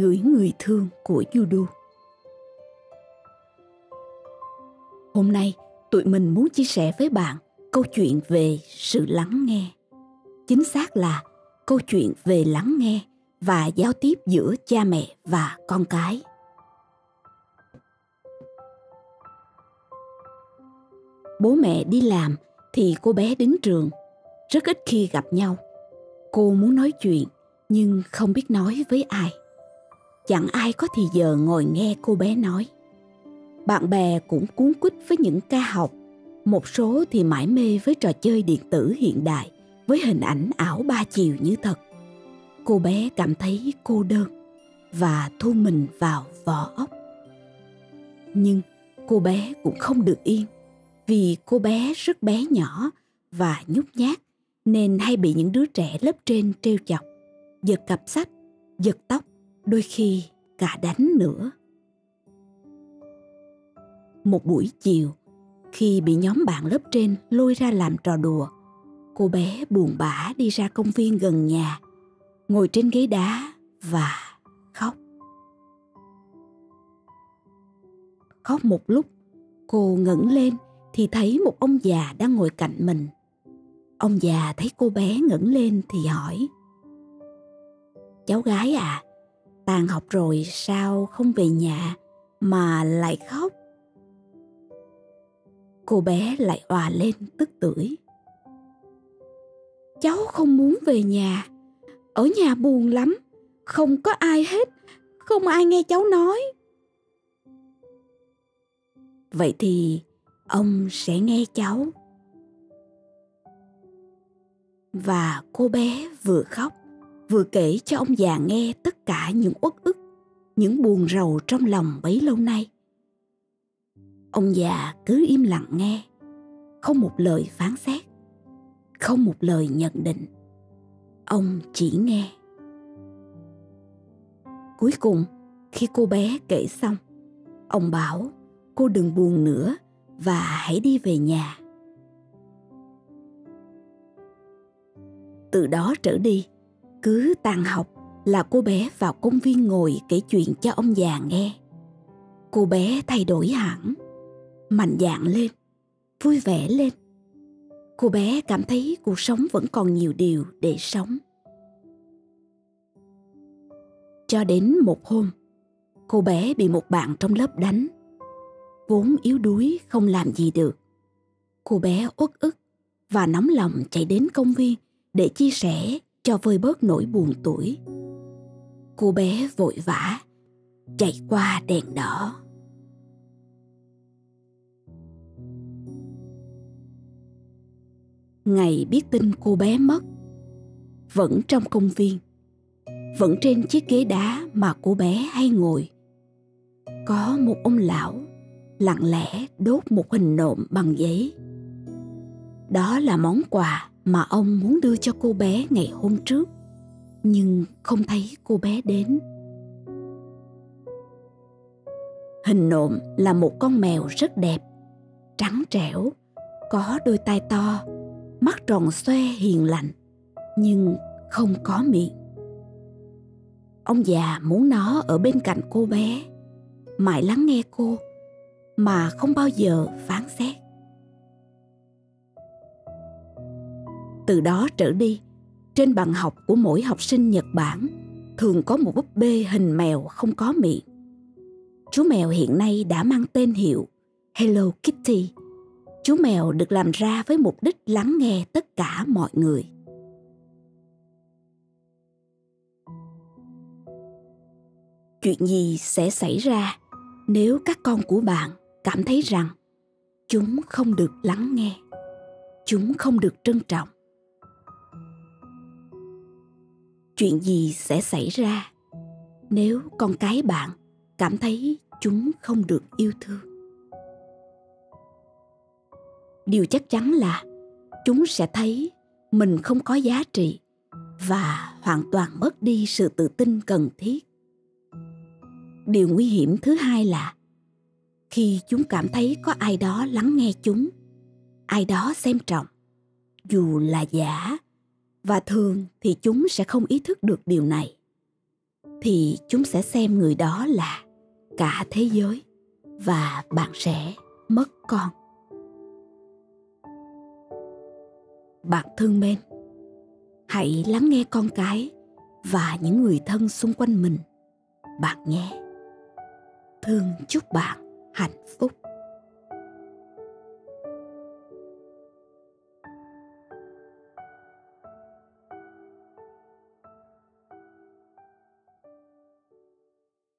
gửi người thương của judo Hôm nay, tụi mình muốn chia sẻ với bạn câu chuyện về sự lắng nghe. Chính xác là câu chuyện về lắng nghe và giao tiếp giữa cha mẹ và con cái. Bố mẹ đi làm thì cô bé đến trường, rất ít khi gặp nhau. Cô muốn nói chuyện nhưng không biết nói với ai chẳng ai có thì giờ ngồi nghe cô bé nói. Bạn bè cũng cuốn quýt với những ca học. Một số thì mải mê với trò chơi điện tử hiện đại, với hình ảnh ảo ba chiều như thật. Cô bé cảm thấy cô đơn và thu mình vào vỏ ốc. Nhưng cô bé cũng không được yên, vì cô bé rất bé nhỏ và nhút nhát, nên hay bị những đứa trẻ lớp trên trêu chọc, giật cặp sách, giật tóc đôi khi cả đánh nữa. Một buổi chiều, khi bị nhóm bạn lớp trên lôi ra làm trò đùa, cô bé buồn bã đi ra công viên gần nhà, ngồi trên ghế đá và khóc. Khóc một lúc, cô ngẩng lên thì thấy một ông già đang ngồi cạnh mình. Ông già thấy cô bé ngẩng lên thì hỏi, cháu gái à tàn học rồi sao không về nhà mà lại khóc? Cô bé lại òa lên tức tưởi. Cháu không muốn về nhà. Ở nhà buồn lắm. Không có ai hết. Không ai nghe cháu nói. Vậy thì ông sẽ nghe cháu. Và cô bé vừa khóc vừa kể cho ông già nghe tất cả những uất ức, những buồn rầu trong lòng bấy lâu nay. Ông già cứ im lặng nghe, không một lời phán xét, không một lời nhận định. Ông chỉ nghe. Cuối cùng, khi cô bé kể xong, ông bảo cô đừng buồn nữa và hãy đi về nhà. Từ đó trở đi cứ tàn học là cô bé vào công viên ngồi kể chuyện cho ông già nghe. Cô bé thay đổi hẳn, mạnh dạn lên, vui vẻ lên. Cô bé cảm thấy cuộc sống vẫn còn nhiều điều để sống. Cho đến một hôm, cô bé bị một bạn trong lớp đánh. Vốn yếu đuối, không làm gì được. Cô bé uất ức và nóng lòng chạy đến công viên để chia sẻ cho vơi bớt nỗi buồn tuổi. Cô bé vội vã chạy qua đèn đỏ. Ngày biết tin cô bé mất, vẫn trong công viên, vẫn trên chiếc ghế đá mà cô bé hay ngồi. Có một ông lão lặng lẽ đốt một hình nộm bằng giấy đó là món quà mà ông muốn đưa cho cô bé ngày hôm trước. Nhưng không thấy cô bé đến. Hình nộm là một con mèo rất đẹp, trắng trẻo, có đôi tai to, mắt tròn xoe hiền lành, nhưng không có miệng. Ông già muốn nó ở bên cạnh cô bé, mãi lắng nghe cô mà không bao giờ phán xét. Từ đó trở đi. Trên bàn học của mỗi học sinh nhật bản, thường có một búp bê hình mèo không có miệng. Chú mèo hiện nay đã mang tên hiệu hello kitty. Chú mèo được làm ra với mục đích lắng nghe tất cả mọi người. Chuyện gì sẽ xảy ra nếu các con của bạn cảm thấy rằng chúng không được lắng nghe, chúng không được trân trọng? Chuyện gì sẽ xảy ra? Nếu con cái bạn cảm thấy chúng không được yêu thương, điều chắc chắn là chúng sẽ thấy mình không có giá trị và hoàn toàn mất đi sự tự tin cần thiết. Điều nguy hiểm thứ hai là khi chúng cảm thấy có ai đó lắng nghe chúng, ai đó xem trọng, dù là giả và thường thì chúng sẽ không ý thức được điều này. Thì chúng sẽ xem người đó là cả thế giới và bạn sẽ mất con. Bạn thương mến, hãy lắng nghe con cái và những người thân xung quanh mình. Bạn nhé. Thương chúc bạn hạnh phúc.